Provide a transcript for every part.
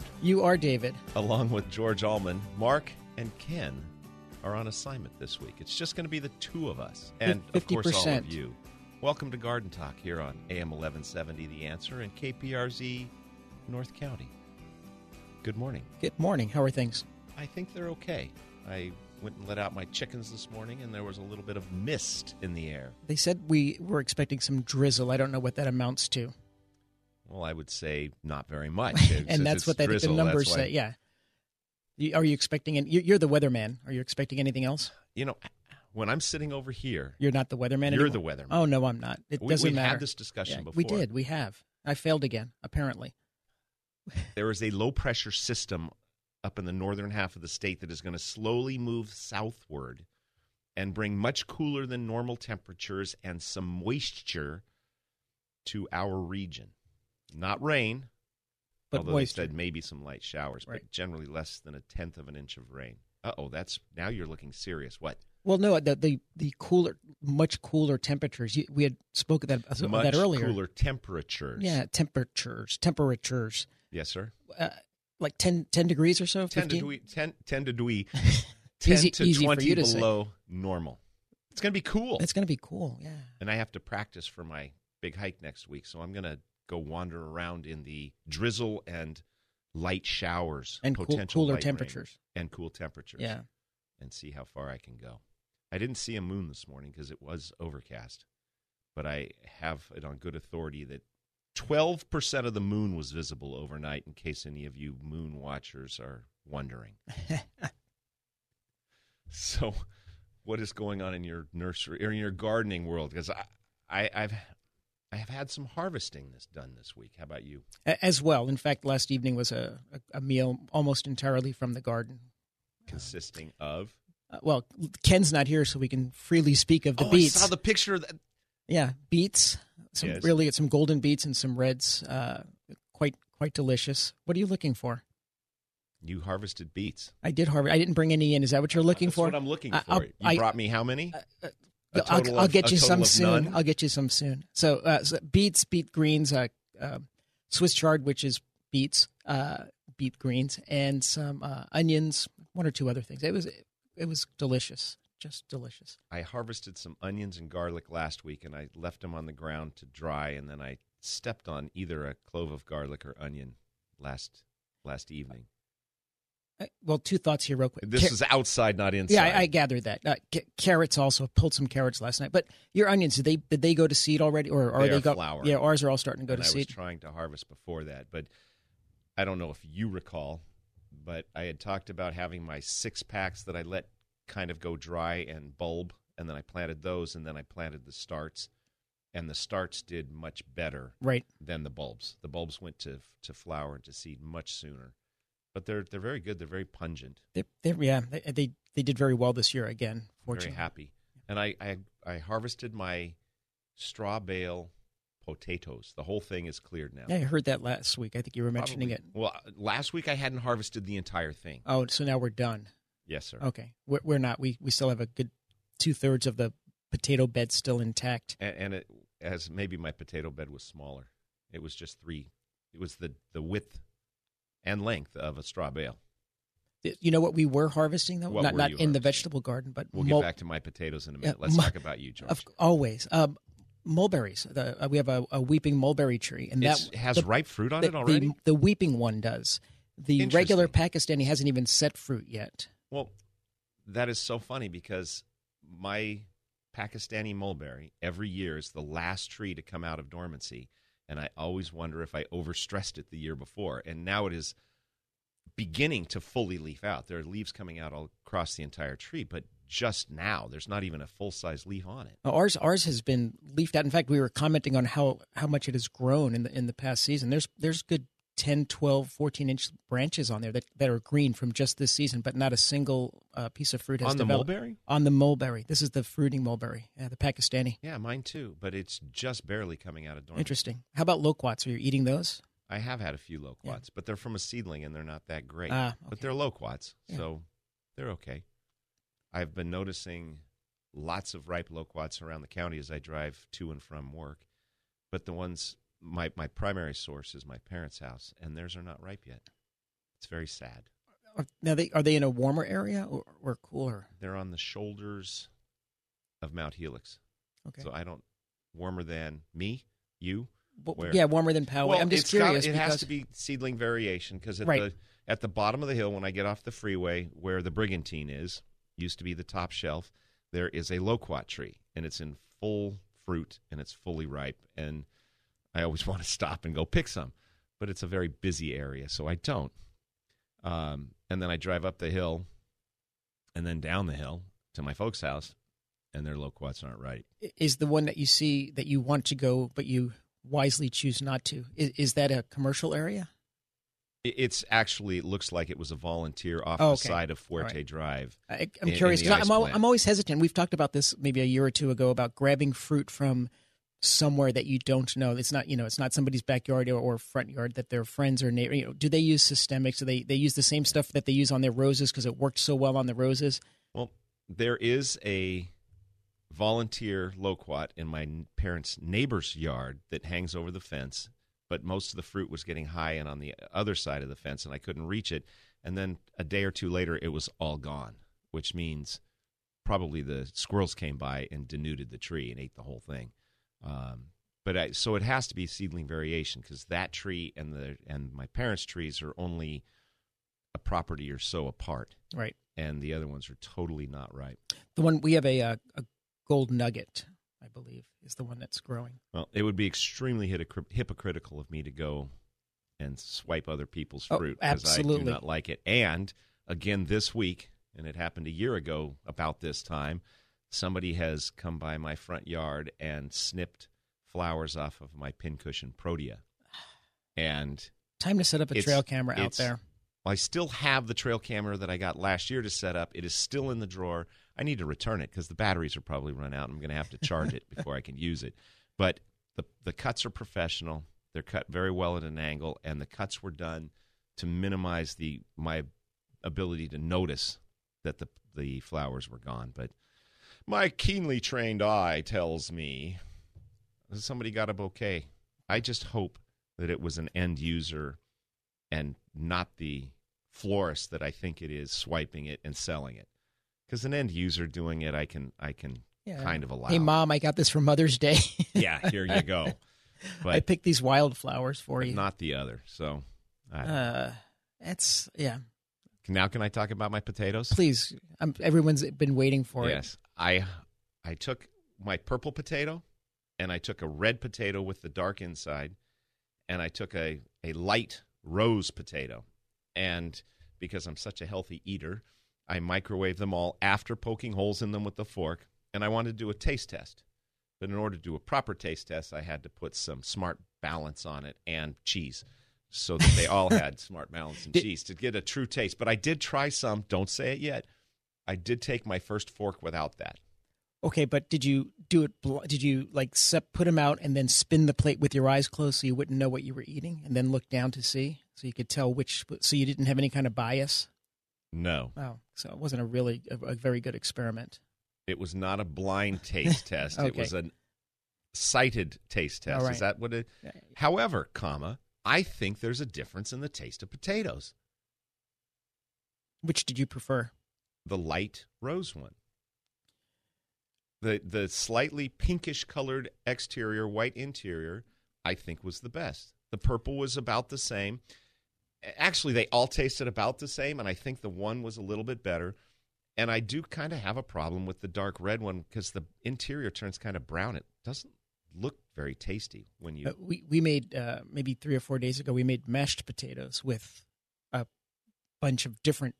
David, You are David. along with George Allman. Mark and Ken are on assignment this week. It's just going to be the two of us, and of course, all of you. Welcome to Garden Talk here on AM 1170 The Answer and KPRZ North County. Good morning. Good morning. How are things? I think they're okay. I went and let out my chickens this morning, and there was a little bit of mist in the air. They said we were expecting some drizzle. I don't know what that amounts to. Well, I would say not very much. And that's what they, the numbers say. Yeah. Are you expecting? You, you're the weatherman. Are you expecting anything else? You know, when I'm sitting over here, You're not the weatherman. You're anymore? the weatherman. Oh no, I'm not. It we, doesn't we matter. had this discussion Yeah, before. We did. We have. I failed again. Apparently. There is a low pressure system up in the northern half of the state that is going to slowly move southward and bring much cooler than normal temperatures and some moisture to our region. Not rain, But although moisture. they said maybe some light showers, Right. but generally less than a tenth of an inch of rain. Uh oh, that's now you're looking serious. What? Well, no, the the, the cooler, much cooler temperatures. You, we had spoke of that, Much that earlier. cooler temperatures. Yeah, temperatures, temperatures, Yes, sir. uh, like 10, 10 degrees or so. 10 15? to, 10, 10 to degrees. 10 Easy- to easy 20 you to say. below normal. It's going to be cool. It's going to be cool. Yeah. and I have to practice for my big hike next week. So I'm going to go wander around in the drizzle and light showers And cool- cooler temperatures. and cool temperatures. Yeah. and see how far I can go. I didn't see a moon this morning because it was overcast, but I have it on good authority that 12% of the moon was visible overnight in case any of you moon watchers are wondering. so, what is going on in your nursery or in your gardening world? Because I, I, I've I have had some harvesting this done this week. How about you? As well. In fact, last evening was a, a, meal almost entirely from the garden. Consisting of Uh, well, Ken's not here, so we can freely speak of the oh, beets. I saw the picture of that. yeah, beets. Some Yes. really some golden beets and some reds. Uh, quite quite delicious. What are you looking for? You harvested beets. I did harvest. I didn't bring any in. Is that what you're looking That's for? what I'm looking for. You I- brought me how many? I'll, I'll get you some soon. none? I'll get you some soon. So, uh, so beets, beet greens, uh, uh, Swiss chard, which is beets, uh, beet greens, and some uh, onions, one or two other things. It was it was delicious, just delicious. I harvested some onions and garlic last week, and I left them on the ground to dry, and then I stepped on either a clove of garlic or onion last last evening. Uh, Well, two thoughts here, real quick. This Ca- is outside, not inside. yeah, I, I gathered that. Uh, ca- carrots also pulled some carrots last night. But your onions, did they did they go to seed already, or are They they, go? flower. Yeah, ours are all starting to go and to I was seed. trying to harvest before that, but I don't know if you recall, but I had talked about having my six packs that I let kind of go dry and bulb, and then I planted those, and then I planted the starts, and the starts did much better right. than the bulbs. The bulbs went to to flower and to seed much sooner, but they're they're very good. They're very pungent. They, they, yeah, they, they they did very well this year again. Very Fortunately, happy. And I, I I harvested my straw bale potatoes. The whole thing is cleared now. Yeah, I heard that last week. I think you were mentioning Probably- it. Well, uh, last week I hadn't harvested the entire thing. Oh, so now we're done. Yes, sir. Okay, we're, we're not. We we still have a good two thirds of the potato bed still intact. and, and it as maybe my potato bed was smaller. It was just three. It was the the width and length of a straw bale. You know what we were harvesting though? What not not in the vegetable garden, but We'll mul- get back to my potatoes in a minute. Let's mu- talk about you, George. Of, always. Um, mulberries. The, uh, we have a, a weeping mulberry tree, and It's- that has the- ripe fruit on the, it already. The, the weeping one does. The regular Pakistani hasn't even set fruit yet. Well, that is so funny because my Pakistani mulberry every year is the last tree to come out of dormancy, and I always wonder if I overstressed it the year before, and now it is beginning to fully leaf out. There are leaves coming out all across the entire tree, but just now there's not even a full size leaf on it. Ours ours has been leafed out. In fact, we were commenting on how, how much it has grown in the in the past season. There's there's good 10, 12, 14 inch branches on there that, that are green from just this season, but not a single uh, piece of fruit has On the developed. mulberry? On the mulberry. This is the fruiting mulberry, yeah, the Pakistani. Yeah, mine too, but it's just barely coming out of dormancy. Interesting. How about loquats? Are you eating those? I have had a few loquats, Yeah. but they're from a seedling and they're not that great. Ah, But they're loquats, Yeah. so they're okay. I've been noticing lots of ripe loquats around the county as I drive to and from work. But the ones my my primary source is my parents' house, and theirs are not ripe yet. It's very sad. Now, they are they in a warmer area or, or cooler? They're on the shoulders of Mount Helix, Okay. so I don't warmer than me, you. Where? yeah, warmer than Poway. Well, I'm just it's got- curious it because has to be seedling variation because at Right. the at the bottom of the hill, when I get off the freeway, where the brigantine is, used to be the top shelf. There is a loquat tree, and it's in full fruit and it's fully ripe. And I always want to stop and go pick some, but it's a very busy area, so I don't. Um, and then I drive up the hill, and then down the hill to my folks' house, and their loquats aren't ripe. is the one that you see that you want to go, but you wisely choose not to. Is, is that a commercial area? It's actually it looks like it was a volunteer off Oh, the side of Fuerte right. Drive. I, I'm in- in curious. 'cause I'm, al- I'm always hesitant. We've talked about this maybe a year or two ago about grabbing fruit from somewhere that you don't know. It's not you know it's not somebody's backyard or, or front yard that their friends or neighbor. You know, do they use systemics? Do they they use the same stuff that they use on their roses because it worked so well on the roses? Well, there is a volunteer loquat in my parents' neighbor's yard that hangs over the fence, but most of the fruit was getting high and on the other side of the fence, and I couldn't reach it. And then a day or two later, it was all gone, which means probably the squirrels came by and denuded the tree and ate the whole thing. Um, but I, so it has to be seedling variation because that tree and the and my parents' trees are only a property or so apart Right. and the other ones are totally not ripe. The one we have a uh, a gold nugget, I believe, is the one that's growing. Well, it would be extremely hypocr- hypocritical of me to go and swipe other people's Oh, fruit I do not like it. And again, this week, and it happened a year ago about this time, somebody has come by my front yard and snipped flowers off of my pincushion protea. And Time to set up a trail camera out there. I still have the trail camera that I got last year to set up. It is still in the drawer. I need to return it because the batteries are probably run out. I'm going to have to charge it before I can use it. But the the cuts are professional. They're cut very well at an angle, and the cuts were done to minimize the my ability to notice that the the flowers were gone. But my keenly trained eye tells me somebody got a bouquet. I just hope that it was an end user and not the florist that I think it is swiping it and selling it. Because an end user doing it, I can I can Yeah. kind of allow. Hey, mom, I got this for Mother's Day. yeah, here you go. I picked these wildflowers for but you. not the other. So I don't know. uh, that's yeah. Now, can I talk about my potatoes? Please, I'm, everyone's been waiting for it. yes, I I took my purple potato, and I took a red potato with the dark inside, and I took a a light rose potato, and because I'm such a healthy eater, I microwaved them all after poking holes in them with the fork, and I wanted to do a taste test. But in order to do a proper taste test, I had to put some smart balance on it and cheese. So that they all had smart balance and cheese to get a true taste. But I did try some. Don't say it yet. I did take my first fork without that. Okay, but did you do it? Did you like sep- put them out and then spin the plate with your eyes closed so you wouldn't know what you were eating, and then look down to see so you could tell which? So you didn't have any kind of bias. No, Wow, so it wasn't a really a, a very good experiment. It was not a blind taste test. It was a sighted taste test. Right. Is that what it? However, comma, I think there's a difference in the taste of potatoes. Which did you prefer? The light rose one. The the slightly pinkish colored exterior, white interior, I think was the best. The purple was about the same. Actually, they all tasted about the same, and I think the one was a little bit better. And I do kind of have a problem with the dark red one because the interior turns kind of brown. It doesn't look very tasty when you. Uh, we we made uh, maybe three or four days ago. We made mashed potatoes with a bunch of different.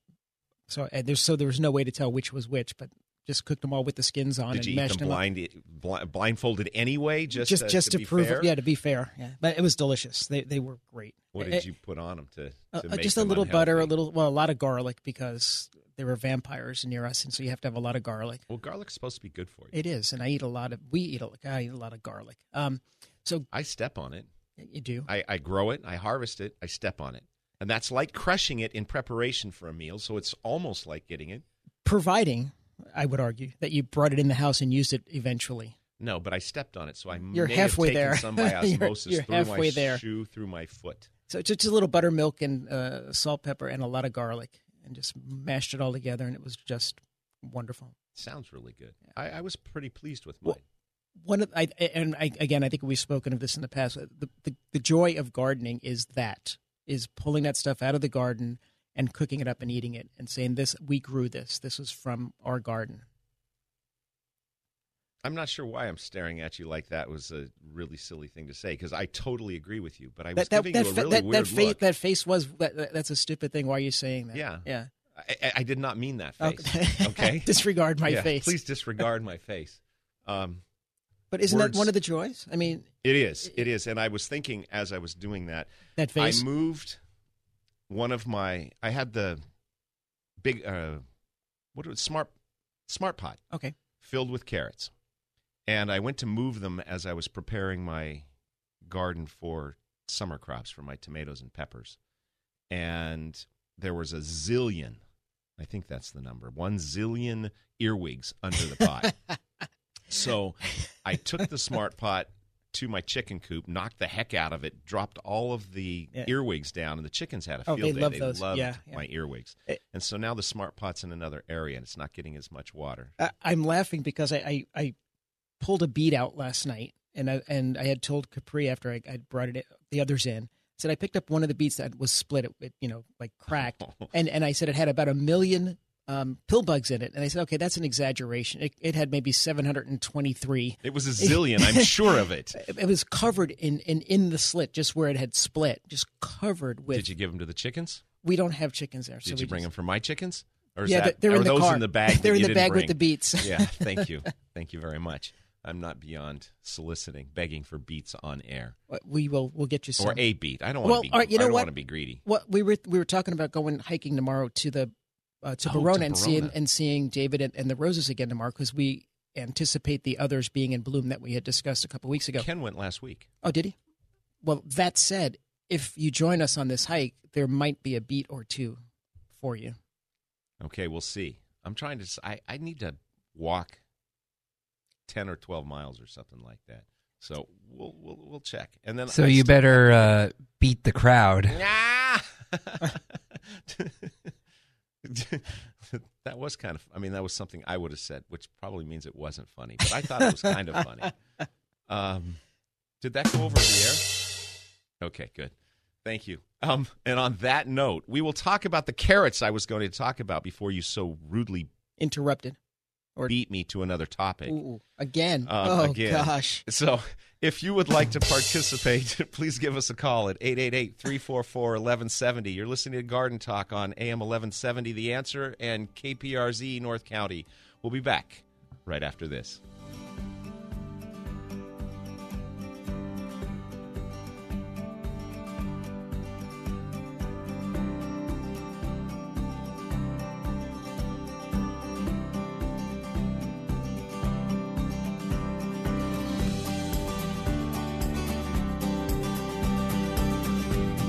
So uh, there's so there was no way to tell which was which, but just cooked them all with the skins on did and mashed them them blind, bli- blindfolded anyway? Just just to, just to, to, prove fair? it, yeah, to be fair, yeah. But it was delicious. They they were great. What Uh, did you put on them to? uh, to uh, make just a little butter, a little well, a lot of garlic because there were vampires near us, and so you have to have a lot of garlic. Well, garlic's supposed to be good for you. It is, and I eat a lot of. We eat a, I eat a lot of garlic. Um, so I step on it. you do. I, I grow it. I harvest it. I step on it, and that's like crushing it in preparation for a meal. So it's almost like getting it. providing I would argue that you brought it in the house and used it eventually. No, but I stepped on it, so I You're may halfway have taken there. some by You're- osmosis you're through halfway my there. shoe, through my foot. So it's just a little buttermilk and uh, salt, pepper, and a lot of garlic, and just mashed it all together, and it was just wonderful. Sounds really good. I, I was pretty pleased with mine. Well, One of I and I, again, I think we've spoken of this in the past. The, the the joy of gardening is that is pulling that stuff out of the garden and cooking it up and eating it, and saying this we grew this. This was from our garden. I'm not sure why I'm staring at you like that was a really silly thing to say because I totally agree with you, but I was That giving that, you a really that, weird that, face, look. that face was that, that- that's a stupid thing. Why are you saying that? Yeah. yeah. I, I- I did not mean that face. Okay. Okay. Disregard my Yeah, face. Please disregard my face. Um, But isn't Words- that one of the joys? I mean, it is. It is. And I was thinking as I was doing that, that face. I moved one of my. I had the big. Uh, what was smart smart pot okay. filled with carrots, and I went to move them as I was preparing my garden for summer crops for my tomatoes and peppers, and there was a zillion. I think that's the number. One zillion earwigs under the pot. so I took the smart pot to my chicken coop, knocked the heck out of it, dropped all of the Yeah. earwigs down, and the chickens had a Oh, field they day. love they those. loved Yeah, yeah. my earwigs. It- and so now the smart pot's in another area, and it's not getting as much water. I, I'm laughing because I, I, I pulled a beet out last night, and I and I had told Capri after I, I brought it the others in. Said I picked up one of the beets that was split, it, it you know, like cracked, and and I said it had about a million um, pill bugs in it, and I said, okay, that's an exaggeration. It, it had maybe 723. It was a zillion, I'm sure of it. It, was covered in, in in the slit, just where it had split, just covered with. Did you give them to the chickens? we don't have chickens there, so Did we you bring just, them for my chickens? Or is Yeah, that, they're are in the those car. in the bag? They're in the bag with the beets. yeah, thank you. Thank you very much. I'm not beyond soliciting, begging for beets on air. We will we'll get you some. Or a beet. I don't Well, want to be all right, you know I don't what? want to be greedy. What we were we were talking about going hiking tomorrow to the uh, to Oh, to Verona and seeing and seeing David and, and the roses again tomorrow because we anticipate the others being in bloom that we had discussed a couple weeks ago. Ken went last week. oh, did he? Well, that said, if you join us on this hike, there might be a beet or two for you. Okay, we'll see. I'm trying to. I, I need to walk ten or twelve miles or something like that. So we'll we'll, we'll check. And then So I you better uh, beat the crowd. Ah! that was kind of. I mean, that was something I would have said, which probably means it wasn't funny. But I thought it was kind of funny. Um, did that go over the air? Okay, good. Thank you. Um, and on that note, we will talk about the carrots I was going to talk about before you so rudely Interrupted. Or beat me to another topic. Ooh, again. Um, oh again. gosh. So, if you would like to participate, please give us a call at 888 344 1170. You're listening to Garden Talk on AM 1170, The Answer, and KPRZ North County. We'll be back right after this.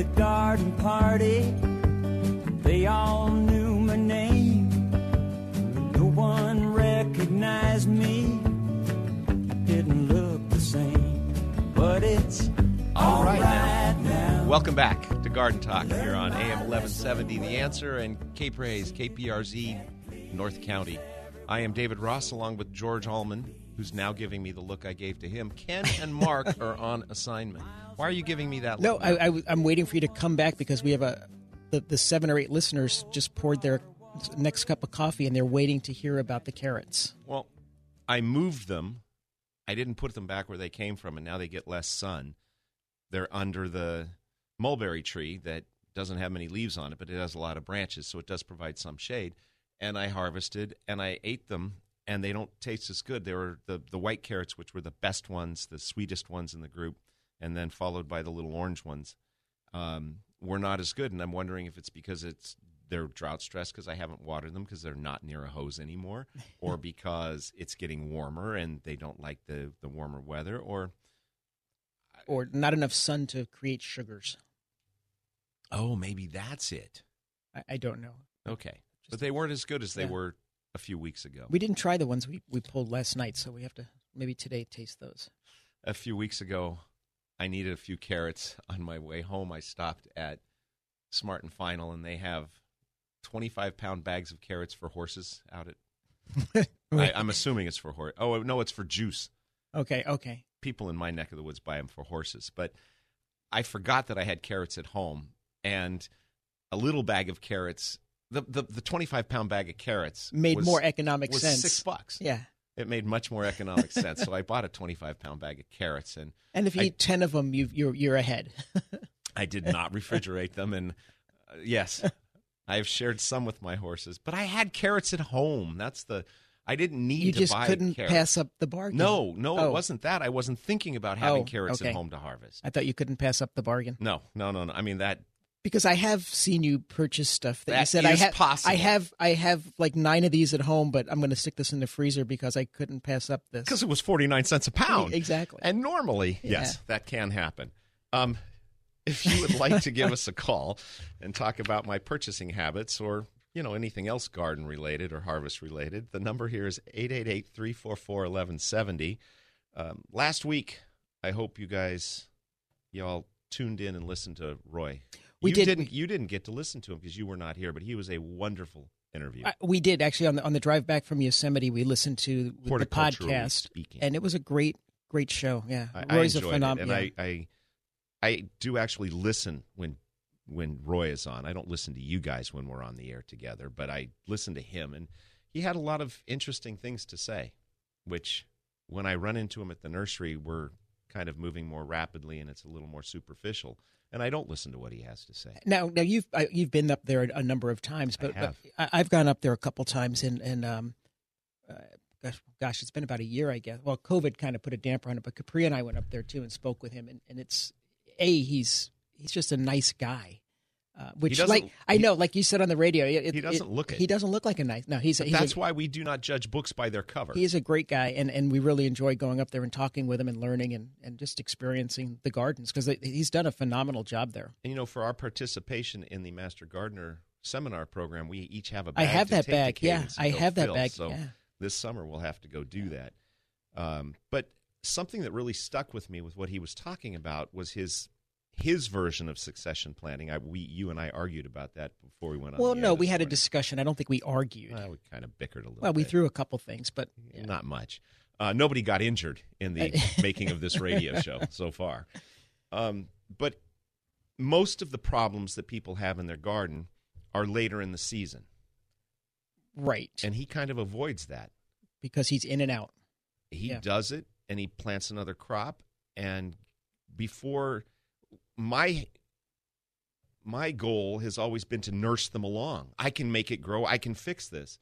The garden party, they all knew my name. No one recognized me. I didn't look the same, but it's all right now. Welcome back to Garden Talk here on AM 1170 The Answer and Cape Rays, KPRZ, North County. I am David Ross along with George Allman, who's now giving me the look I gave to him. Ken and Mark are on assignment. Why are you giving me that No, look? I, I, am waiting for you to come back because we have a the, the seven or eight listeners just poured their next cup of coffee and they're waiting to hear about the carrots. Well, I moved them. I didn't put them back where they came from, and now they get less sun. They're under the mulberry tree that doesn't have many leaves on it, but it has a lot of branches, so it does provide some shade. And I harvested and I ate them, and they don't taste as good. They were the, the white carrots, which were the best ones, the sweetest ones in the group, and then followed by the little orange ones, um, were not as good. And I'm wondering if it's because it's they're drought stressed because I haven't watered them because they're not near a hose anymore, or because it's getting warmer and they don't like the, the warmer weather, or Or not enough sun to create sugars. oh, maybe that's it. I, I don't know. Okay, but they weren't as good as they Yeah. were a few weeks ago. We didn't try the ones we, we pulled last night, so we have to maybe today taste those. a few weeks ago, I needed a few carrots on my way home. I stopped at Smart and Final, and they have 25 pound bags of carrots for horses out at. I, I'm assuming it's for horse. Oh no, it's for juice. Okay, okay. People in my neck of the woods buy them for horses, but I forgot that I had carrots at home, and a little bag of carrots. The the, the 25 pound bag of carrots Made was- more economic was sense. Six bucks. Yeah. It made much more economic sense. So I bought a 25 pound bag of carrots, and And if you I- eat 10 of them, you you're, you're ahead. I did not refrigerate them, and uh, yes, I have shared some with my horses. But I had carrots at home. That's the. I didn't need you to just buy couldn't carrots. pass up the bargain. No, no, Oh. it wasn't that. I wasn't thinking about having Oh, carrots okay. at home to harvest. I thought you couldn't pass up the bargain. No, no, no, no. I mean that. Because I have seen you purchase stuff that, you That said I have. possible. I have. I have like nine of these at home, but I'm going to stick this in the freezer because I couldn't pass up this. Because it was 49 cents a pound. Exactly. And normally, Yeah. yes, that can happen. Um, if you would like to give us a call and talk about my purchasing habits or, you know, anything else garden related or harvest related, the number here is 888-344-1170. Um, last week, I hope you guys y'all tuned in and listened to Roy. We you did. Didn't, you didn't get to listen to him because you were not here, but he was a wonderful interview. We did actually on the on the drive back from Yosemite. We listened to the podcast, speaking. and it was a great, great show. Yeah, I, Roy's I a phenomenal. and I, I, I do actually listen when when Roy is on. I don't listen to you guys when we're on the air together, but I listen to him, and he had a lot of interesting things to say. Which, when I run into him at the nursery, we're kind of moving more rapidly, and it's a little more superficial, and I don't listen to what he has to say. Now, now you've I, you've been up there a number of times, but, have. I, I've gone up there a couple times, and and um, uh, gosh, gosh, it's been about a year, I guess. Well, COVID kind of put a damper on it, but Capri and I went up there too and spoke with him, and, and it's a he's he's just a nice guy. Uh, which, like I know, like you said on the radio, it, he doesn't look it. He doesn't look like a nice. No, he's a, he's that's a, why we do not judge books by their cover. he is a great guy, and, and we really enjoy going up there and talking with him and learning and, and just experiencing the gardens because he's done a phenomenal job there. And you know, for our participation in the Master Gardener seminar program, we each have a I have that bag, yeah. I have that fill. bag, So yeah. this summer we'll have to go do that. Um, but something that really stuck with me with what he was talking about was his his version of succession planning. I, we, you and I argued about that before we went on. Well, no, we had a discussion. I don't think we argued. Well, we kind of bickered a little. well, we bit. threw a couple things, but not much. Uh, nobody got injured in the making of this radio show so far. Um, but most of the problems that people have in their garden are later in the season, right and he kind of avoids that. because he's in and out. He Yeah. does it, and he plants another crop, and before my my goal has always been to nurse them along. I can make it grow. I can fix this.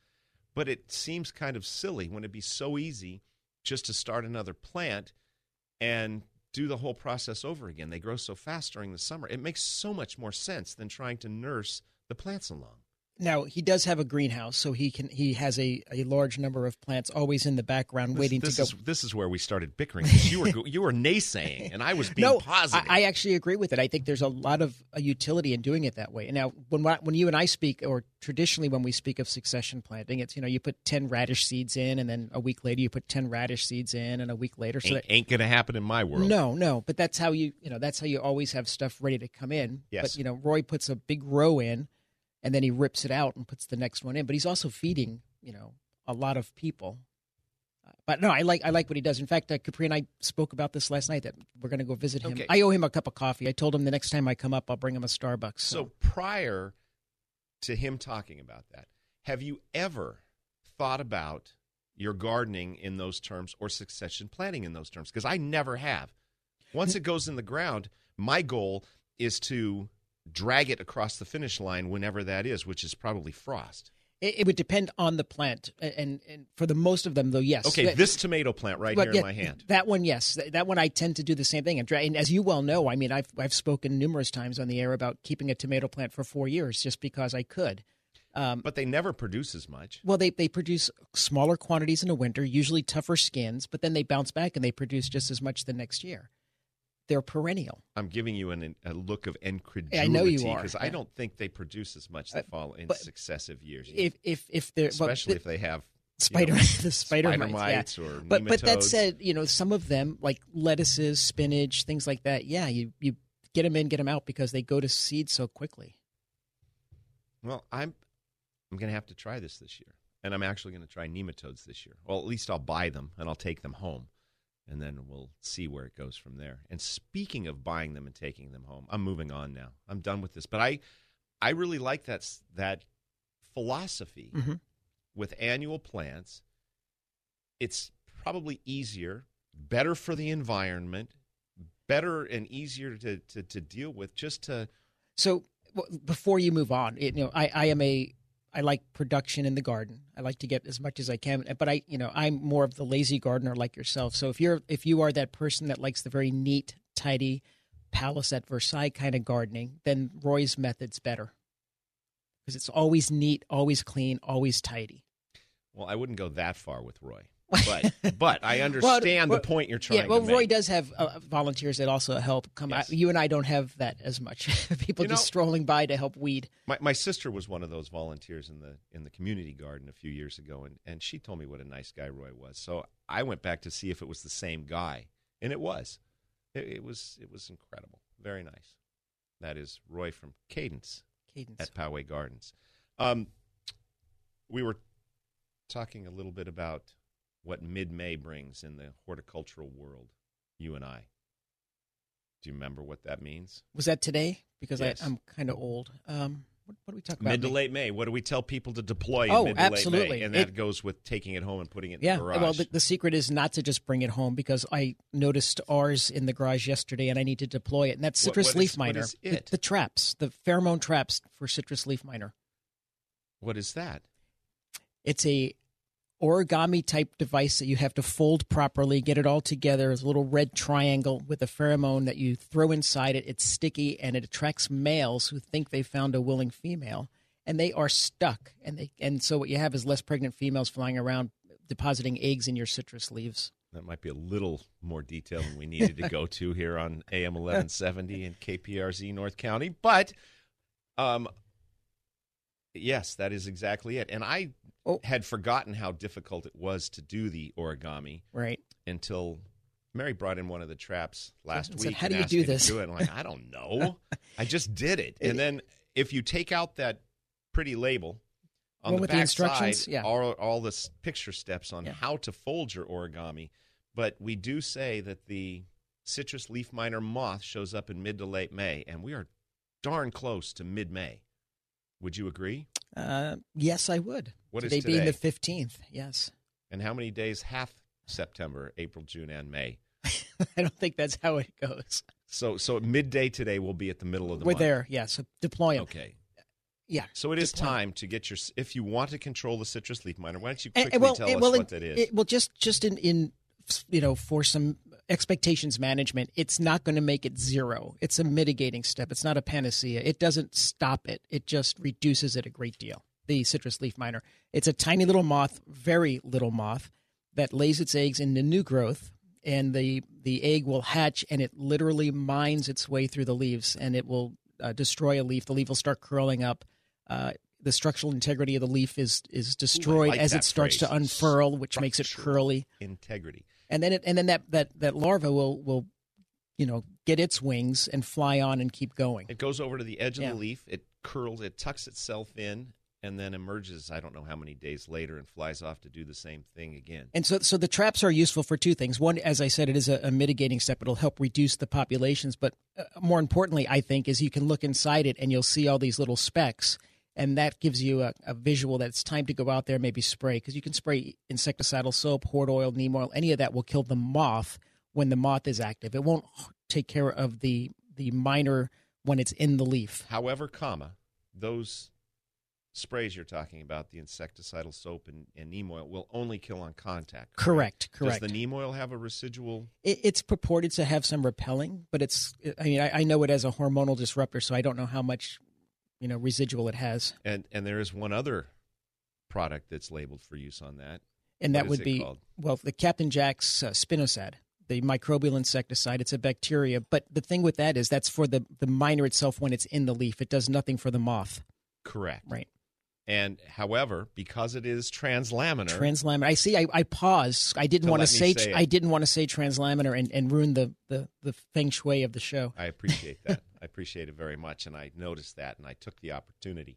But it seems kind of silly when it'd be so easy just to start another plant and do the whole process over again. They grow so fast during the summer. It makes so much more sense than trying to nurse the plants along. Now he does have a greenhouse, so he can he has a, a large number of plants always in the background This, waiting this to go. is this is where we started bickering. You were you were naysaying, and I was being no, positive. I, I actually agree with it. I think there's a lot of uh, utility in doing it that way. And now, when when you and I speak, or traditionally when we speak of succession planting, it's you know you put ten radish seeds in, and then a week later you put ten radish seeds in, and a week later. So ain't, that, ain't gonna happen in my world. no, no, but that's how you you know that's how you always have stuff ready to come in. Yes. But you know, Roy puts a big row in, and then he rips it out and puts the next one in. But he's also feeding you know a lot of people. Uh, But no, I like I like what he does. In fact, uh, Capri and I spoke about this last night that we're going to go visit him. Okay. I owe him a cup of coffee. I told him the next time I come up, I'll bring him a Starbucks. So prior to him talking about that, have you ever thought about your gardening in those terms or succession planting in those terms? Because I never have. Once it goes in the ground, my goal is to drag it across the finish line whenever that is, which is probably frost. it, it would depend on the plant, and and for the most of them, though, yes. Okay, That- this tomato plant right here yeah, in my hand. That one, yes. That, that one, I tend to do the same thing. And, and as you well know, I mean, I've I've spoken numerous times on the air about keeping a tomato plant for four years just because I could. Um, But they never produce as much. well, they they produce smaller quantities in the winter, usually tougher skins, but then they bounce back and they produce just as much the next year. They're perennial. I'm giving you an, a look of incredulity I know you are, because I don't think they produce as much the Uh, fall in successive years. If if if they're especially if they have you spider know, the spider, spider mites, yeah. mites or but but that said you know some of them like lettuces spinach things like that yeah you you get them in get them out because they go to seed so quickly Well, I'm I'm going to have to try this this year, and I'm actually going to try nematodes this year. Well, at least I'll buy them and I'll take them home, and then we'll see where it goes from there. And speaking of buying them and taking them home, I'm moving on now. I'm done with this, but I I really like that that philosophy Mhm. with annual plants. It's probably easier, better for the environment, better and easier to to, to deal with. Just to so before you move on you know I, I am a I like production in the garden. I like to get as much as I can, but I, you know, I'm more of the lazy gardener like yourself. So if you're if you are that person that likes the very neat, tidy, palace at Versailles kind of gardening, then Roy's method's better because it's always neat, always clean, always tidy. Well, I wouldn't go that far with Roy, but but I understand well, the point you're trying Yeah, well, to make. Well Roy does have uh, volunteers that also help come Yes. out. You and I don't have that as much. People You just know- strolling by to help weed. My my sister was one of those volunteers in the in the community garden a few years ago, and and she told me what a nice guy Roy was. So I went back to see if it was the same guy, and it was. It, it was it was incredible, very nice. That is Roy from Cadence Cadence. at Poway Gardens. Um, we were talking a little bit about what mid May brings in the horticultural world. You and I. Do you remember what that means? Was that today? Because Yes. I, I'm kind of old. Um, what, what do we talk about? Mid to late May. What do we tell people to deploy in Oh, mid to late May? absolutely. And that It- goes with taking it home and putting it in Yeah, the garage. well, the, the secret is not to just bring it home because I noticed ours in the garage yesterday and I need to deploy it. And that's citrus what leaf is- what miner. The, the traps, the pheromone traps for citrus leaf miner. what is that? It's a origami type device that you have to fold properly, get it all together as a little red triangle with a pheromone that you throw inside it. It's sticky and it attracts males who think they found a willing female and they are stuck. And they and so what you have is less pregnant females flying around depositing eggs in your citrus leaves. That might be a little more detail than we needed to go to here on AM 1170 and KPRZ North County. But um, yes, that is exactly it. And I Oh. had forgotten how difficult it was to do the origami Right. until Mary brought in one of the traps last and said, week. "How do you do this?" do it. I'm like, I don't know. I just did it. And then if you take out that pretty label on Well, the back instructions, side, yeah. all, all the picture steps on Yeah. how to fold your origami. But we do say that the citrus leaf miner moth shows up in mid to late May, and we are darn close to mid May. Would you agree? Uh, yes, I would. What is today being today? the 15th. Yes. And how many days half September, April, June, and May? I don't think that's how it goes. So so at midday today we'll be at the middle of the We're month. there. Yeah. So deploy them. Okay. Yeah. So it is deploy time to get your if you want to control the citrus leaf miner. Why don't you eh, eh, quickly and well, tell it- us well, what that is? It, well, just just in in you know for some expectations management, it's not going to make it zero. It's a mitigating step. It's not a panacea. It doesn't stop it. It just reduces it a great deal. The citrus leaf miner. It's a tiny little moth, very little moth, that lays its eggs in the new growth, and the the egg will hatch, and it literally mines its way through the leaves, and it will uh, destroy a leaf. The leaf will start curling up. Uh, the structural integrity of the leaf is is destroyed like as it starts to unfurl, which makes it curly. Integrity. And then it, and then that, that, that larva will will you know get its wings and fly on and keep going. It goes over to the edge of Yeah. the leaf. It curls. It tucks itself in, and then emerges. I don't know how many days later, and flies off to do the same thing again. And so, so the traps are useful for two things. One, as I said, it is a, a mitigating step. It'll help reduce the populations. But uh, more importantly, I think, is you can look inside it and you'll see all these little specks. And that gives you a, a visual that it's time to go out there, maybe spray. Because you can spray insecticidal soap, hort oil, neem oil, any of that will kill the moth when the moth is active. It won't take care of the, the miner when it's in the leaf. However, comma those sprays you're talking about, the insecticidal soap and, and neem oil, will only kill on contact. Correct, correct. Does the neem oil have a residual? It, it's purported to have some repelling, but it's. I mean, I, I know it as a hormonal disruptor, so I don't know how much, you know, residual it has, And and there is one other product that's labeled for use on that. and that would be called? well the Captain Jack's uh, spinosad, the microbial insecticide. It's a bacteria, but the thing with that is that's for the the miner itself when it's in the leaf. It does nothing for the moth. Correct. Right. And however, because it is translaminar, Translaminar. I see. I, I paused. I didn't To want to say. say. I didn't want to say translaminar and, and ruin the, the the feng shui of the show. I appreciate that. I appreciate it very much, and I noticed that, and I took the opportunity.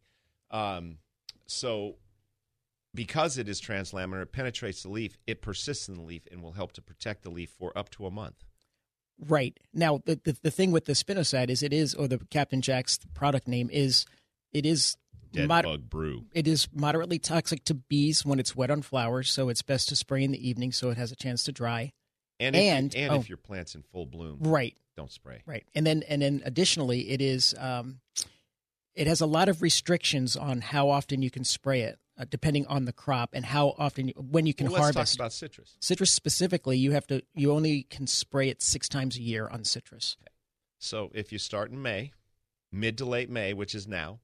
Um, so, because it is translaminar, it penetrates the leaf. It persists in the leaf and will help to protect the leaf for up to a month. Right. Now, the, the, the thing with the spinosad is it is, or the Captain Jack's product name is, it is Dead mod- bug brew. It is moderately toxic to bees when it's wet on flowers, so it's best to spray in the evening so it has a chance to dry. And if, And- you, and oh. if your plant's in full bloom, Right. don't spray. Right. And then and then additionally, it is um, it has a lot of restrictions on how often you can spray it, uh, depending on the crop and how often you, when you can Well, let's harvest. talk about citrus. citrus specifically, you have to you only can spray it six times a year on citrus. So, if you start in May, mid to late May, which is now,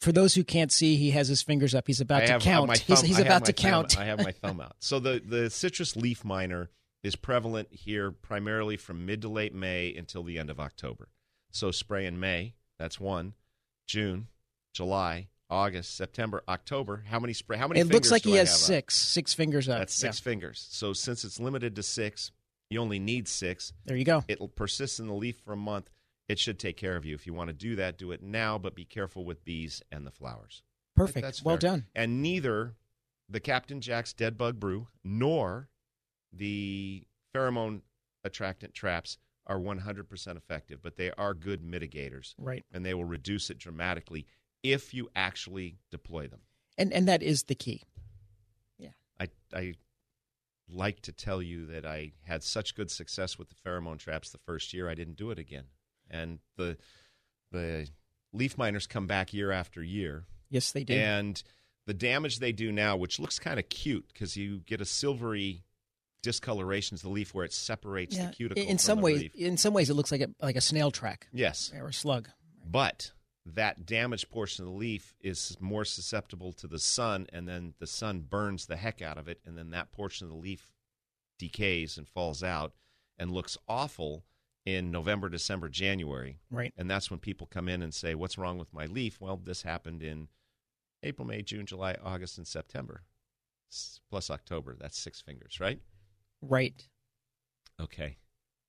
For those who can't see, he has his fingers up. He's about I to count. my he's he's about to thumb- count. I have my thumb out. So the the citrus leaf miner is prevalent here primarily from mid to late May until the end of October. So spray in May, that's one. June, July, August, September, October. How many spray? How many? it looks like he I has have up? six six fingers up. That's six Yeah. fingers. So since it's limited to six, you only need six. There you go. It'll persist in the leaf for a month. It should take care of you. If you want to do that, do it now, but be careful with bees and the flowers. Perfect. That's well fair. done. And neither the Captain Jack's Dead Bug Brew nor the pheromone attractant traps are 100% effective, but they are good mitigators. Right. And they will reduce it dramatically if you actually deploy them. And and that is the key. Yeah. I, I like to tell you that I had such good success with the pheromone traps the first year, I didn't do it again. And the the leaf miners come back year after year. Yes, they do. And the damage they do now, which looks kind of cute because you get a silvery discoloration to the leaf where it separates yeah. the cuticle. in from some the ways, leaf. in some ways, it looks like a like a snail track Yes. or a slug. But that damaged portion of the leaf is more susceptible to the sun, and then the sun burns the heck out of it, and then that portion of the leaf decays and falls out and looks awful in November, December, January. Right. And that's when people come in and say, What's wrong with my leaf? Well, this happened in April, May, June, July, August, and September, plus October. That's six fingers, right? Right. Okay.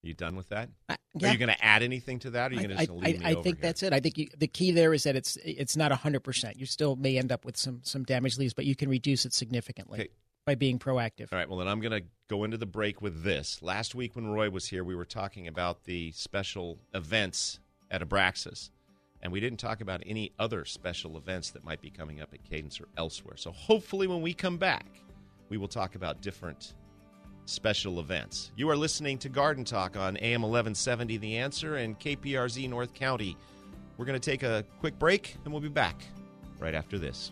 Are you done with that? I- Are you going to add anything to that? Or are you going to I, leave me I, I over think here? that's it. I think you, the key there is that it's it's not hundred percent. You still may end up with some some damaged leaves, but you can reduce it significantly Okay. By being proactive. All right, well, then I'm going to go into the break with this. Last week when Roy was here, we were talking about the special events at Abraxas, and we didn't talk about any other special events that might be coming up at Cadence or elsewhere. So hopefully, when we come back, we will talk about different special events. You are listening to Garden Talk on AM 1170 The Answer and KPRZ North County. We're going to take a quick break and we'll be back right after this.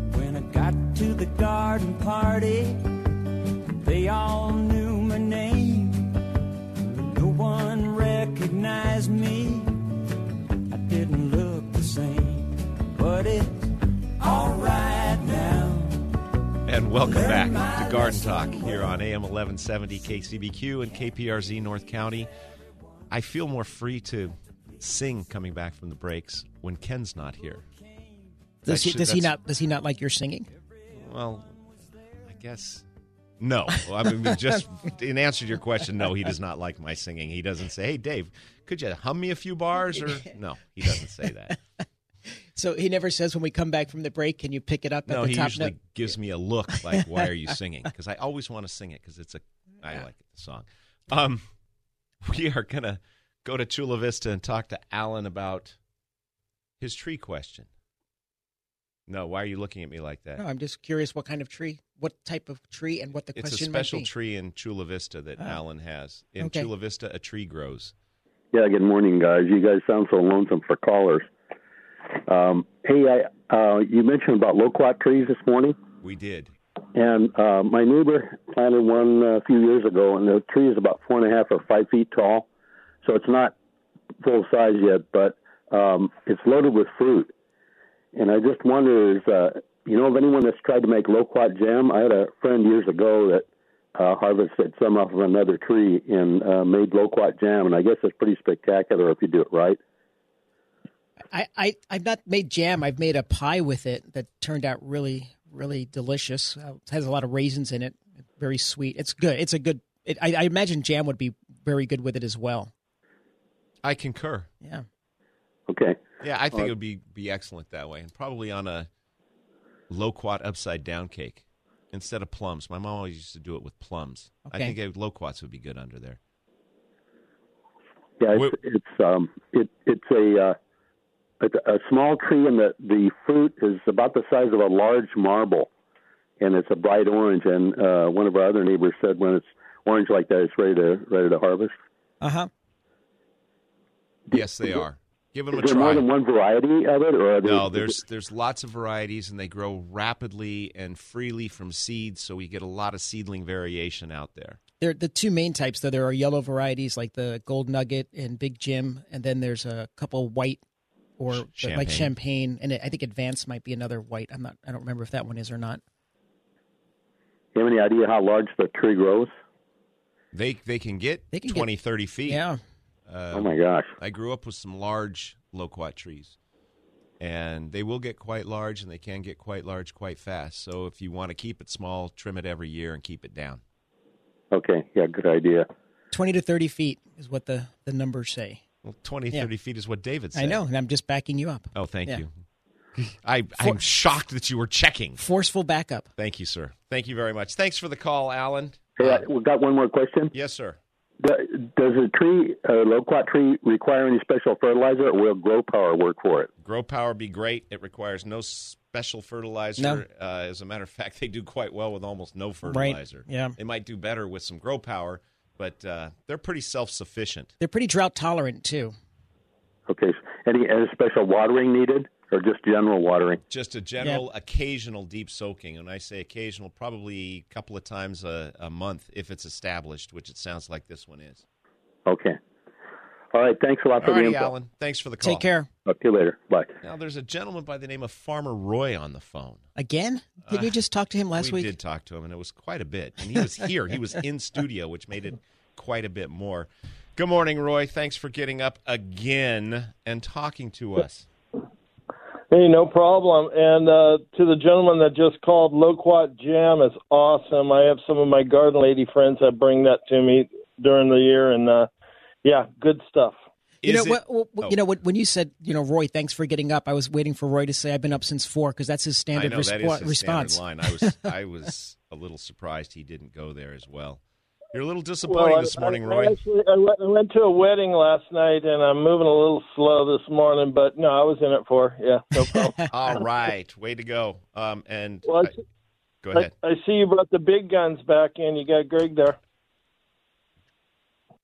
The garden party, they all knew my name. No one recognized me. I didn't look the same, but it's alright now. And welcome back to Garden Talk here on AM 1170 KCBQ and KPRZ North County. I feel more free to sing coming back from the breaks when Ken's not here. Does he, That's- does he not does he not like your singing? Well, I guess no. I mean, just in answer to your question, no, he does not like my singing. He doesn't say, "Hey, Dave, could you hum me a few bars?" Or no, he doesn't say that. So he never says when we come back from the break, can you pick it up at No, the he usually note? gives me a look like, "Why are you singing?" Because I always want to sing it because it's a I like it, the song. Um, we are gonna go to Chula Vista and talk to Alan about his tree question. No, why are you looking at me like that? No, I'm just curious what kind of tree, what type of tree, and what the question mean? It's a special tree in Chula Vista that Oh. Alan has. In Okay. Chula Vista, a tree grows. Yeah, good morning, guys. You guys sound so lonesome for callers. Um, hey, I, uh, you mentioned about loquat trees this morning, We did. and uh, my neighbor planted one uh, a few years ago, and the tree is about four and a half or five feet tall, so it's not full size yet, but um, it's loaded with fruit. And I just wonder, is uh, you know of anyone that's tried to make loquat jam? I had a friend years ago that uh, harvested some off of another tree and uh, made loquat jam, and I guess it's pretty spectacular if you do it right. I, I I've not made jam. I've made a pie with it that turned out really really delicious. Uh, it has a lot of raisins in it. Very sweet. It's good. It's a good. It, I, I imagine jam would be very good with it as well. I concur. Yeah. Okay. Yeah, I think Uh, it would be be excellent that way, and probably on a loquat upside down cake instead of plums. My mom always used to do it with plums. I Okay. think uh, loquats would be good under there. Yeah, it's, it's um it it's a uh, it's a small tree, and the the fruit is about the size of a large marble, and it's a bright orange. And uh, one of our other neighbors said when it's orange like that, it's ready to ready to harvest. Uh huh. Yes, they are. Give them a Is there more than one variety of it, or No, there's there's lots of varieties, and they grow rapidly and freely from seeds, so we get a lot of seedling variation out there. There, the two main types, though, there are yellow varieties like the Gold Nugget and Big Jim, and then there's a couple white or Champagne. like champagne, and I think Advance might be another white. I'm not. I don't remember if that one is or not. you have any idea how large the tree grows? They they can get They can 20, get- 30 feet. Yeah. Uh, Oh my gosh! I grew up with some large loquat trees, and they will get quite large, and they can get quite large quite fast. So if you want to keep it small, trim it every year and keep it down. Okay, yeah, good idea. Twenty to thirty feet is what the the numbers say. Well, 20, Yeah. 30 feet is what David said. I know, and I'm just backing you up. Oh, thank Yeah. you. I, I'm shocked that you were checking. Forceful backup. Thank you, sir. Thank you very much. Thanks for the call, Alan. Hey, I, we got one more question. Yes, sir. Do- Does a tree, a loquat tree, require any special fertilizer, or will Gro-Power work for it? Gro-Power be great. It requires no special fertilizer. No. Uh, as a matter of fact, they do quite well with almost no fertilizer. Yeah. They might do better with some Gro-Power, but uh, they're pretty self sufficient. They're pretty drought tolerant too. Okay. Any, any special watering needed, or just general watering? Just a general, occasional deep soaking. And I say occasional, probably a couple of times a, a month if it's established, which it sounds like this one is. Okay. All right. Thanks a lot for All the righty, info. Alan. Thanks for the call. Take care. Talk to you later. Bye. Now, there's a gentleman by the name of Farmer Roy on the phone. Again? Did you uh, just talk to him last we week? We did talk to him, and it was quite a bit. And he was here. he was in studio, which made it quite a bit more. Good morning, Roy. Thanks for getting up again and talking to us. Hey, no problem. And uh, to the gentleman that just called, Loquat Jam is awesome. I have some of my garden lady friends that bring that to me during the year, and uh, yeah, good stuff. You know, what, what, you know what, when you said, you know, Roy, thanks for getting up. I was waiting for Roy to say I've been up since four because that's his I standard know respo- that is his response. standard line. I was I was a little surprised he didn't go there as well. You're a little disappointed Well, this morning, I, Roy. I actually, I went, I went to a wedding last night, and I'm moving a little slow this morning, but no, I was in it for. Yeah, no problem. All right, way to go. Um, and Well, I I- go ahead. I, I see you brought the big guns back in. You got Greg there.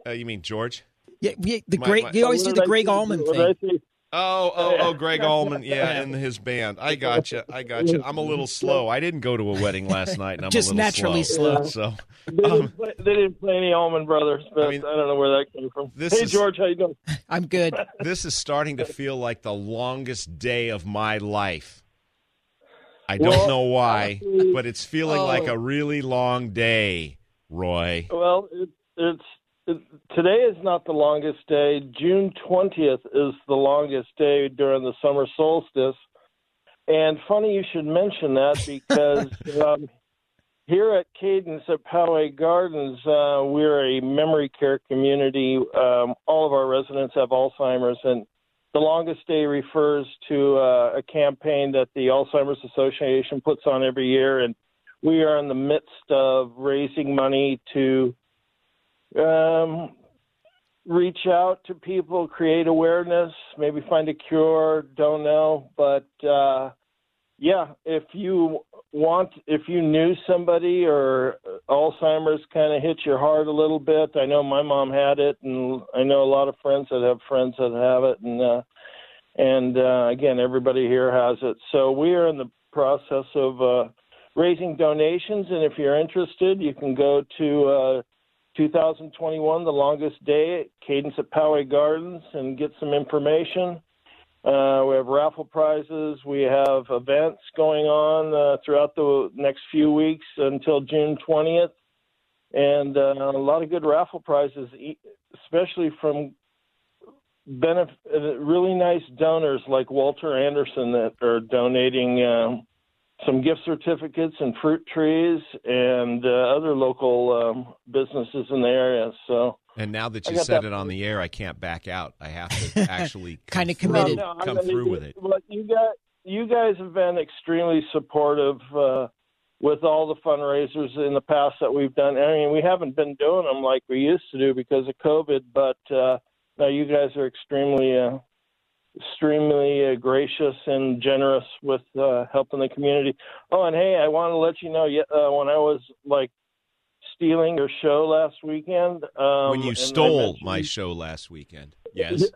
Uh, you mean George? Yeah, yeah the My- Greg. my- you always do the Greg see? Allman What did I thing. See? Oh, oh, oh, Gregg Allman, yeah, and his band. I got gotcha, I got gotcha. I'm a little slow. I didn't go to a wedding last night, and I'm Just a little naturally slow. slow. So, They didn't, um, play, they didn't play any Allman Brothers, but I, mean, I don't know where that came from. this hey, is- George, how you doing? I'm good. this is starting to feel like the longest day of my life. I don't Well, know why, honestly- but it's feeling like Oh. a really long day, Roy. Well, it, it's it, today is not the longest day. June twentieth is the longest day during the summer solstice. And funny you should mention that because um, here at Cadence at Poway Gardens, uh, we're a memory care community. Um, all of our residents have Alzheimer's, and the longest day refers to uh, a campaign that the Alzheimer's Association puts on every year, and we are in the midst of raising money to um, reach out to people, create awareness, maybe find a cure. Don't know, but uh, yeah, if you want, if you knew somebody or Alzheimer's kind of hit your heart a little bit, I know my mom had it, and I know a lot of friends that have friends that have it, and uh, and uh, again, everybody here has it. So we are in the process of uh, raising donations, and if you're interested, you can go to uh, 2021, the longest day, at Cadence at Poway Gardens, and get some information. Uh, we have raffle prizes. We have events going on uh, throughout the next few weeks until June 20th, and uh, a lot of good raffle prizes, especially from benef- uh, really nice donors like Walter Andersen that are donating um, some gift certificates and fruit trees and uh, other local um, businesses in the area. So. And now that you said that- it on the air, I can't back out. I have to actually Kinda committed. through- No, no, come I- through with it. Well, you guys, you guys have been extremely supportive uh, with all the fundraisers in the past that we've done. I mean, we haven't been doing them like we used to do because of COVID, but uh, no, you guys are extremely, uh, extremely uh, gracious and generous with uh, helping the community. Oh, and hey, I want to let you know, uh, when I was like stealing your show last weekend, um, when you stole my show last weekend. Yes.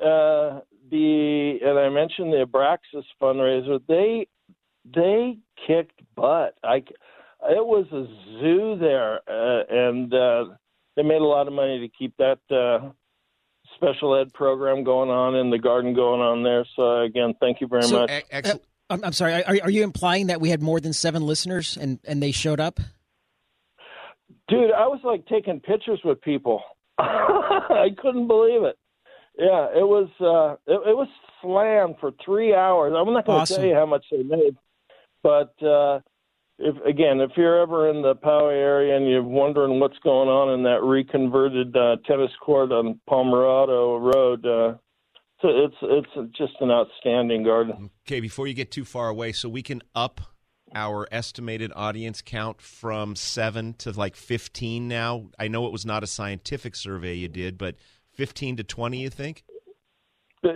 uh, the and I mentioned the Abraxas fundraiser. They they kicked butt. I it was a zoo there, uh, and uh, they made a lot of money to keep that uh, special ed program going on and the garden going on there. So again, thank you very So, much. uh, I'm, I'm sorry. Are, are you implying that we had more than seven listeners and, and they showed up? Dude, I was like taking pictures with people. I couldn't believe it. Yeah, it was uh it, it was slammed for three hours. I'm not going to Awesome. tell you how much they made, but uh if again, if you're ever in the Poway area and you're wondering what's going on in that reconverted uh, tennis court on Pomerado Road, uh, so it's it's just an outstanding garden. Okay, before you get too far away, so we can up our estimated audience count from seven to like 15 now. I know it was not a scientific survey you did, but 15 to 20, you think? Uh,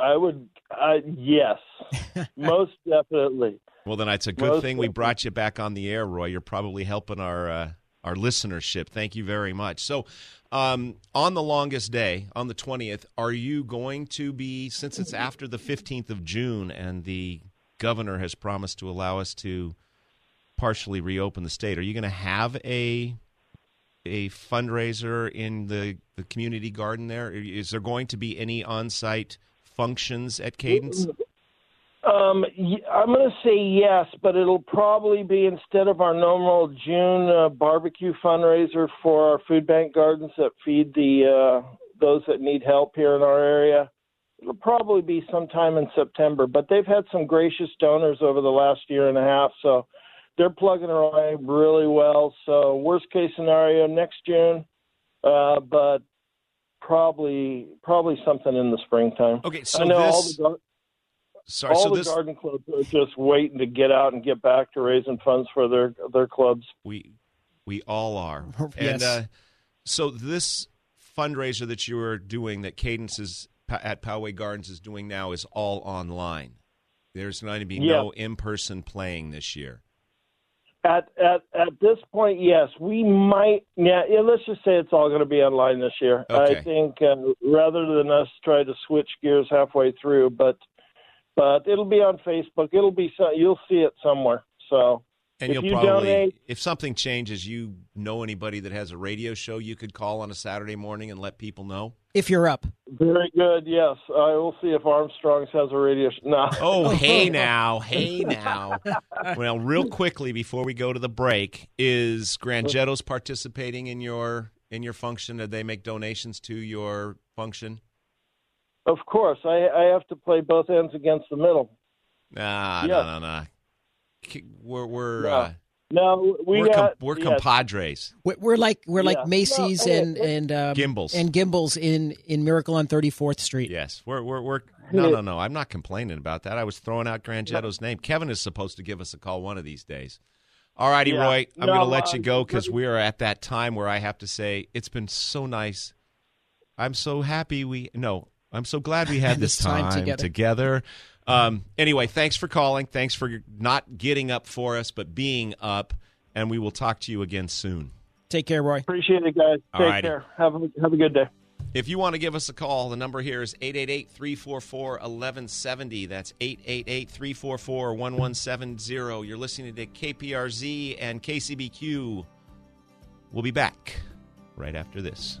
I would, uh, yes, most definitely. Well, then it's a good Most thing we brought you back on the air, Roy. You're probably helping our uh, our listenership. Thank you very much. So, um, on the longest day, on the 20th, are you going to be, since it's after the 15th of June and the governor has promised to allow us to partially reopen the state, are you going to have a a fundraiser in the, the community garden there? Is there going to be any on site functions at Cadence? Um, I'm going to say yes, but it'll probably be instead of our normal June uh, barbecue fundraiser for our food bank gardens that feed the uh, those that need help here in our area. it'll probably be sometime in September. But they've had some gracious donors over the last year and a half, so they're plugging away really well. So worst case scenario next June, uh, but probably probably something in the springtime. Okay, so I know all this- the gar- Sorry, all so the this garden clubs are just waiting to get out and get back to raising funds for their their clubs. we we all are. And uh, so this fundraiser that you are doing, that Cadence is at Poway Gardens is doing now, is all online. There's going to be no in person playing this year. At at at this point, yes, we might. Yeah, yeah let's just say it's all going to be online this year. Okay. I think uh, rather than us try to switch gears halfway through, but but it'll be on Facebook. It'll be so, you'll see it somewhere. So And if you'll you probably, donate, if something changes, you know anybody that has a radio show you could call on a Saturday morning and let people know. If you're up. very good. Yes, I will see if Armstrong's has a radio. Sh- no. Oh, hey now, hey now. well, real quickly before we go to the break, is Grangetto's participating in your in your function? Did they make donations to your function? Of course, I I have to play both ends against the middle. Nah, Yes. no, no, no. We're we're No. uh, No, we we're, com- we're yes. compadres. We're, we're like we're like Yeah. Macy's No, and okay. and um, Gimbels. and Gimbels in in Miracle on 34th Street. Yes, we're we're we're no, no, no. I'm not complaining about that. I was throwing out Grangetto's name. Kevin is supposed to give us a call one of these days. All righty, Yeah. Roy. I'm No, going to let you go because we are at that time where I have to say it's been so nice. I'm so happy we no. I'm so glad we had this This time time, together. together. Um, anyway, thanks for calling. Thanks for not getting up for us, but being up. And we will talk to you again soon. Take care, Roy. Appreciate it, guys. All Take righty. care. Have a have a good day. If you want to give us a call, the number here is 888 344 1170. That's 888 344 1170. You're listening to KPRZ and KCBQ. We'll be back right after this.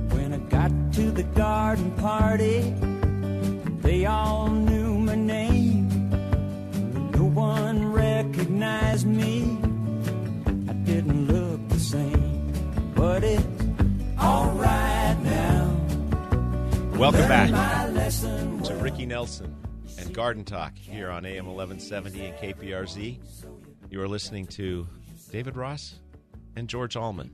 When I got to the garden party, they all knew my name. No one recognized me. I didn't look the same, but it's alright now. Welcome back to Ricky Nelson and Garden Talk here on AM 1170 and KPRZ. You are listening to David Ross and George Allman.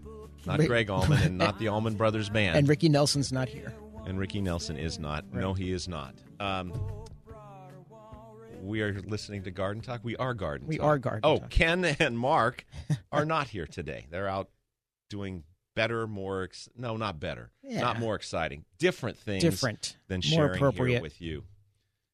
Not Rick- Gregg Allman and not the Allman Brothers Band. And Ricky Nelson's not here. And Ricky Nelson is not. No, he is not. Um, we are listening to Garden Talk. We are Garden We Talk. are Garden Oh, Talk. Ken and Mark are not here today. They're out doing better, more ex- no, not better, Yeah. not more exciting, different things, Different. than More sharing here appropriate. with you.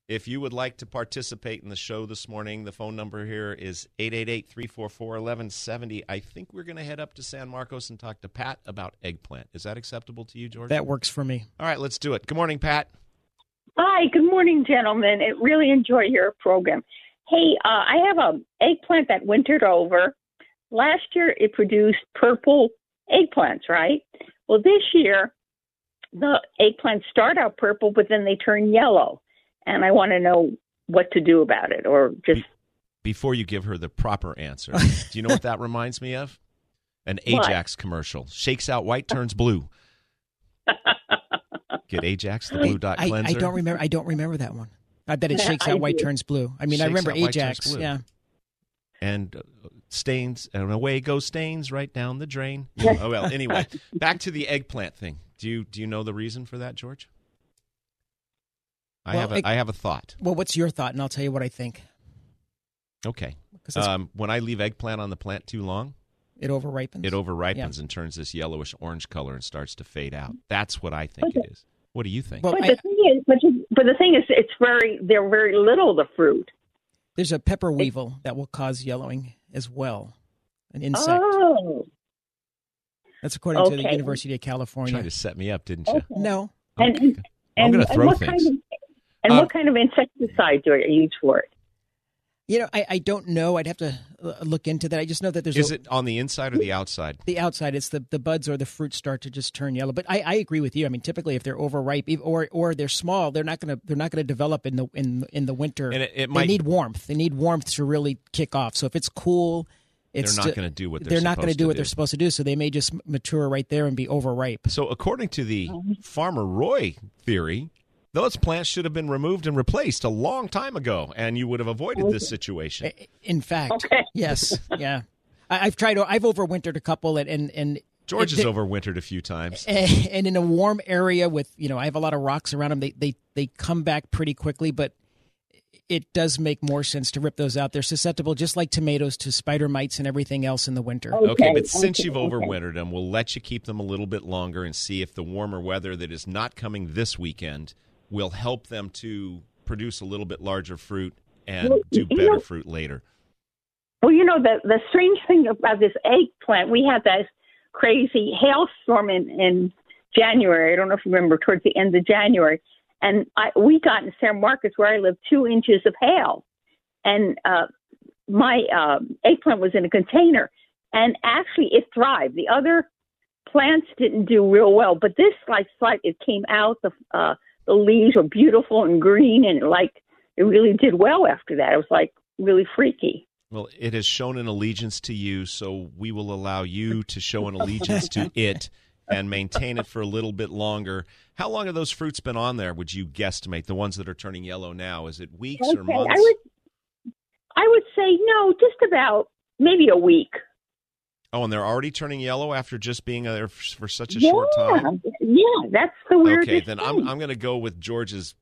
If you would like to participate in the show this morning, the phone number here is 888-344-1170. I think we're going to head up to San Marcos and talk to Pat about eggplant. Is that acceptable to you, George? That works for me. All right, let's do it. Good morning, Pat. Hi, good morning, gentlemen. I really enjoy your program. Hey, uh, I have a eggplant that wintered over. Last year, it produced purple eggplants, right? Well, this year, the eggplants start out purple, but then they turn yellow, and I want to know what to do about it, or just Before you give her the proper answer, do you know what that reminds me of? An What? Ajax commercial. Shakes out white, turns blue. Get Ajax, the blue dot I, cleanser. I don't remember. I don't remember that one. I bet it shakes out white, turns blue. I mean, I remember out white, turns Ajax. blue. Yeah. and uh, stains and away go stains right down the drain. Oh well, anyway, back to the eggplant thing. Do you do you know the reason for that, George? I Well, have a, egg- I have a thought. Well, what's your thought, and I'll tell you what I think. Okay. 'Cause it's- Um, when I leave eggplant on the plant too long, It overripens. it overripens and turns this yellowish orange color and starts to fade out. That's what I think it is. What do you think? Well, but I- the thing is, but, you- but the thing is, it's very they're very little the fruit. There's a pepper weevil that will cause yellowing as well. An insect. Oh, That's according to the University of California. Tried to set me up, didn't you? No. And, I'm gonna throw things. Kind of, and Um, what kind of insecticide do I use for it? You know, I, I don't know. I'd have to uh, look into that. I just know that there's Is a, it on the inside or the outside? the outside. It's the, the buds or the fruit start to just turn yellow. But I, I agree with you. I mean, typically if they're overripe or or they're small, they're not gonna they're not gonna develop in the in in the winter. And it- it they might- need warmth. They need warmth to really kick off. So if it's cool, it's They're not gonna do what they're not going supposed do what do. they're supposed to do. So they may just mature right there and be overripe. So, according to the Farmer Roy theory, those plants should have been removed and replaced a long time ago, and you would have avoided this situation. In fact, yes, yeah. I, I've tried. I've overwintered a couple, and and, and George it- has overwintered a few times. and in a warm area with you know I have a lot of rocks around them. They they they come back pretty quickly, but it does make more sense to rip those out. They're susceptible, just like tomatoes, to spider mites and everything else in the winter. Okay, but since you've overwintered them, we'll let you keep them a little bit longer and see if the warmer weather that is not coming this weekend will help them to produce a little bit larger fruit and Well, do you better know- fruit later. Well, you know the the strange thing about this eggplant, we had that crazy hailstorm in in January. I don't know if you remember towards the end of January, and I, we got in San Marcos where I live two inches of hail, and uh, my um, eggplant was in a container, and actually it thrived. The other plants didn't do real well, but this like like it came out the uh, the leaves were beautiful and green, and like it really did well after that. It was like really freaky. Well, it has shown an allegiance to you, so we will allow you to show an allegiance to it and maintain it for a little bit longer. How long have those fruits been on there, would you guesstimate? The ones that are turning yellow now? Is it weeks or months? I would, I would say no, just about maybe a week. Oh, and they're already turning yellow after just being there for such a yeah, short time? yeah, that's the weirdest Okay, then I'm. I'm going to go with George's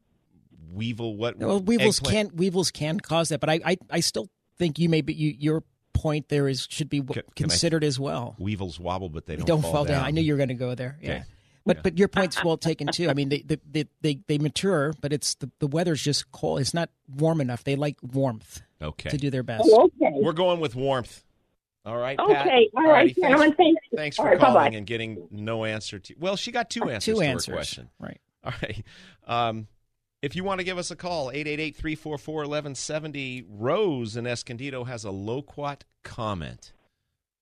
weevil. What? Well, weevils eggplant- can weevils can cause that, but I I, I still think you may be you, your point there is should be w- Can- can I- considered as well. Weevils wobble, but they They don't, don't, fall down. I knew you were going to go there. Yeah. Okay. But but your point's well taken too. I mean, they they, they, they, they mature, but it's the, the weather's just cold. It's not warm enough. They like warmth Okay. to do their best. Oh, okay. We're going with warmth. All right, Pat? Okay, all right, Alrighty, gentlemen, thanks. Thanks for right, calling bye-bye. and getting no answer to. Well, she got two answers Two to answers. her question. Right. All right. Um, if you want to give us a call, 888-344-1170. Rose in Escondido has a loquat comment.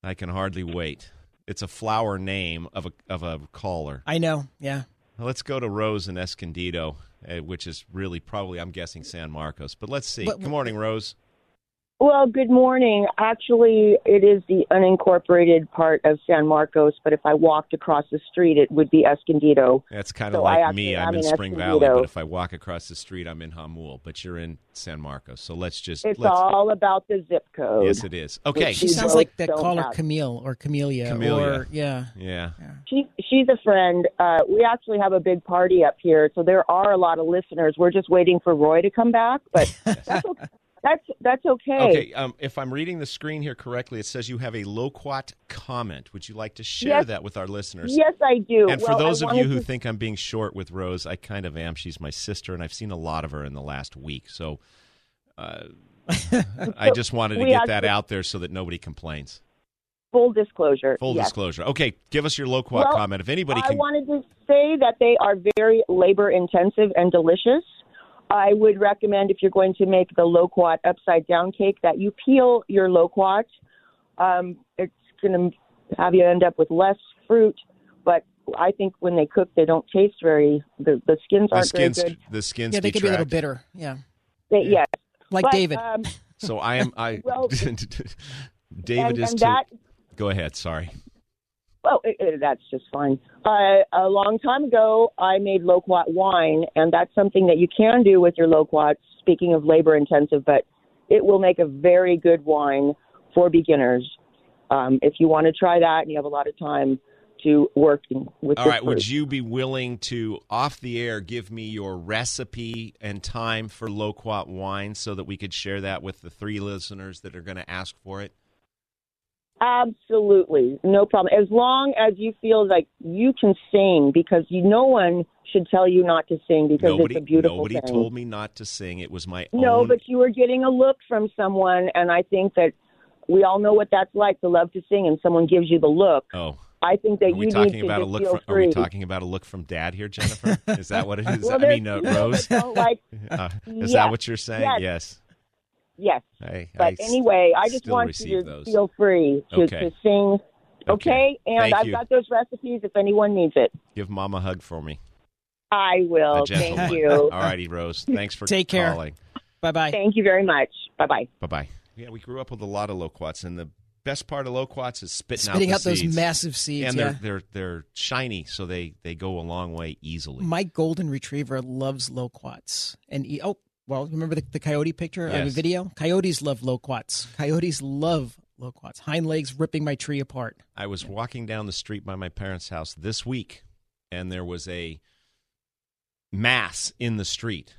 I can hardly wait. It's a flower name of a of a caller. I know. Yeah. Let's go to Rose in Escondido, uh, which is really probably I'm guessing San Marcos. But let's see. But- Good morning, Rose. Well, good morning. Actually, it is the unincorporated part of San Marcos, but if I walked across the street, it would be Escondido. That's kind of So I like me. I'm am in in Spring Valley, but if I walk across the street, I'm in Jamul. But you're in San Marcos, so let's just. It's let's, all about the zip code. Yes, it is. Okay. She sounds like that don't caller have- Camille or Camellia, Camellia. or yeah. Yeah. She, she's a friend. Uh, we actually have a big party up here, so there are a lot of listeners. We're just waiting for Roy to come back, but that's okay. That's that's okay. Okay. Um, if I'm reading the screen here correctly, it says you have a loquat comment. Would you like to share Yes. that with our listeners? Yes, I do. And for Well, I those of you who to- think I'm being short with Rose, I kind of am. She's my sister, and I've seen a lot of her in the last week. So uh, I just wanted to get that actually- out there so that nobody complains. full disclosure. Full yes. disclosure. Okay, give us your loquat Well, comment. If anybody can... I wanted to say that they are very labor intensive and delicious. I would recommend if you're going to make the loquat upside down cake that you peel your loquat. Um, it's going to have you end up with less fruit, but I think when they cook, they don't taste very. The the skins aren't skins, very good. the skins Yeah, they could be a little bitter. Yeah. They, yes, Like But, David. Um, So I am. I. Well, David and, is and too. that Go ahead. Sorry. Well, it, it, that's just fine. Uh, a long time ago, I made loquat wine, and that's something that you can do with your loquats. Speaking of labor intensive, but it will make a very good wine for beginners. Um, if you want to try that and you have a lot of time to work with All right. Would you be willing to, off the air, give me your recipe and time for loquat wine so that we could share that with the three listeners that are going to ask for it? Absolutely, no problem. As long as you feel like you can sing, because you, no one should tell you not to sing because nobody, it's a beautiful nobody thing. told me not to sing. It was my No, own. but you were getting a look from someone, and I think that we all know what that's like to love to sing, and someone gives you the look. oh, I think that Are you we need talking to about a look? From, are we talking about a look from Dad here, Jennifer? Is that what it is? Well, I mean, uh, Rose. like- Uh, is that what you're saying? yes. Yes. Yes. Hey, But I s- anyway, I just want you to those. feel free to, Okay. to sing. Okay, and Thank I've you. got those recipes if anyone needs it. Give Mom a hug for me. I will. Thank you. All righty, Rose. Thanks for Take care. calling. Bye bye. Thank you very much. Bye bye. Bye bye. Yeah, we grew up with a lot of loquats, and the best part of loquats is spitting, Spitting out, out those massive seeds, And yeah. they're they're they're shiny, so they they go a long way easily. My golden retriever loves loquats. And he, oh, well, remember the, the coyote picture of the Yes. video? Coyotes love loquats. Coyotes love loquats. Hind legs ripping my tree apart. I was walking down the street by my parents' house this week, and there was a mass in the street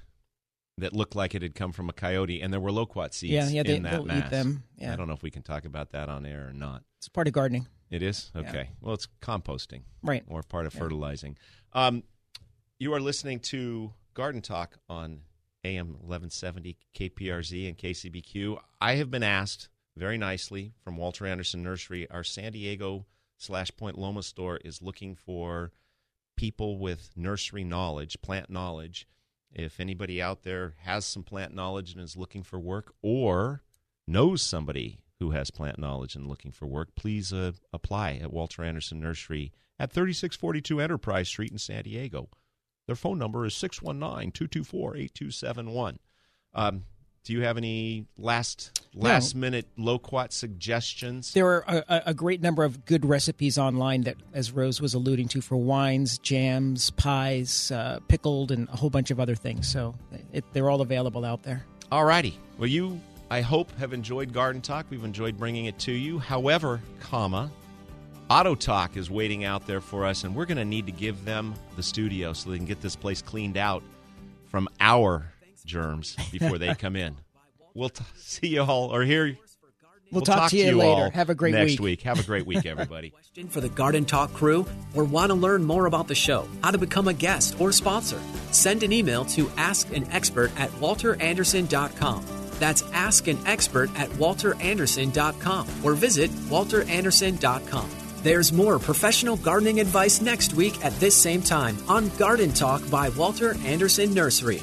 that looked like it had come from a coyote, and there were loquat seeds Yeah, yeah, they- in that they'll eat mass. them, yeah. I don't know if we can talk about that on air or not. It's part of gardening. It is Yeah. okay. Well, it's composting, Right. or part of Yeah. fertilizing. Um, you are listening to Garden Talk on AM eleven seventy KPRZ and KCBQ. I have been asked very nicely from Walter Andersen Nursery. Our San Diego slash Point Loma store is looking for people with nursery knowledge, plant knowledge. If anybody out there has some plant knowledge and is looking for work, or knows somebody who has plant knowledge and looking for work, please uh, apply at Walter Andersen Nursery at 3642 Enterprise Street in San Diego. Their phone number is 619 224 8271. Um, Do you have any last last minute loquat suggestions? There are a, a- a great number of good recipes online that, as Rose was alluding to, for wines, jams, pies, uh, pickled, and a whole bunch of other things. So it, they're all available out there. All righty. Well, you, I hope, have enjoyed Garden Talk. We've enjoyed bringing it to you. However, comma, Auto Talk is waiting out there for us, and we're going to need to give them the studio so they can get this place cleaned out from our germs before they come in. We'll t- see you all, or hear. We'll talk to you later. all Have a great next week. week. Have a great week, everybody. Question for the Garden Talk crew or want to learn more about the show, how to become a guest or sponsor? Send an email to askanexpert at walterandersen.com. That's askanexpert at walterandersen.com or visit walterandersen.com. There's more professional gardening advice next week at this same time on Garden Talk by Walter Andersen Nursery.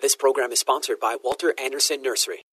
This program is sponsored by Walter Andersen Nursery.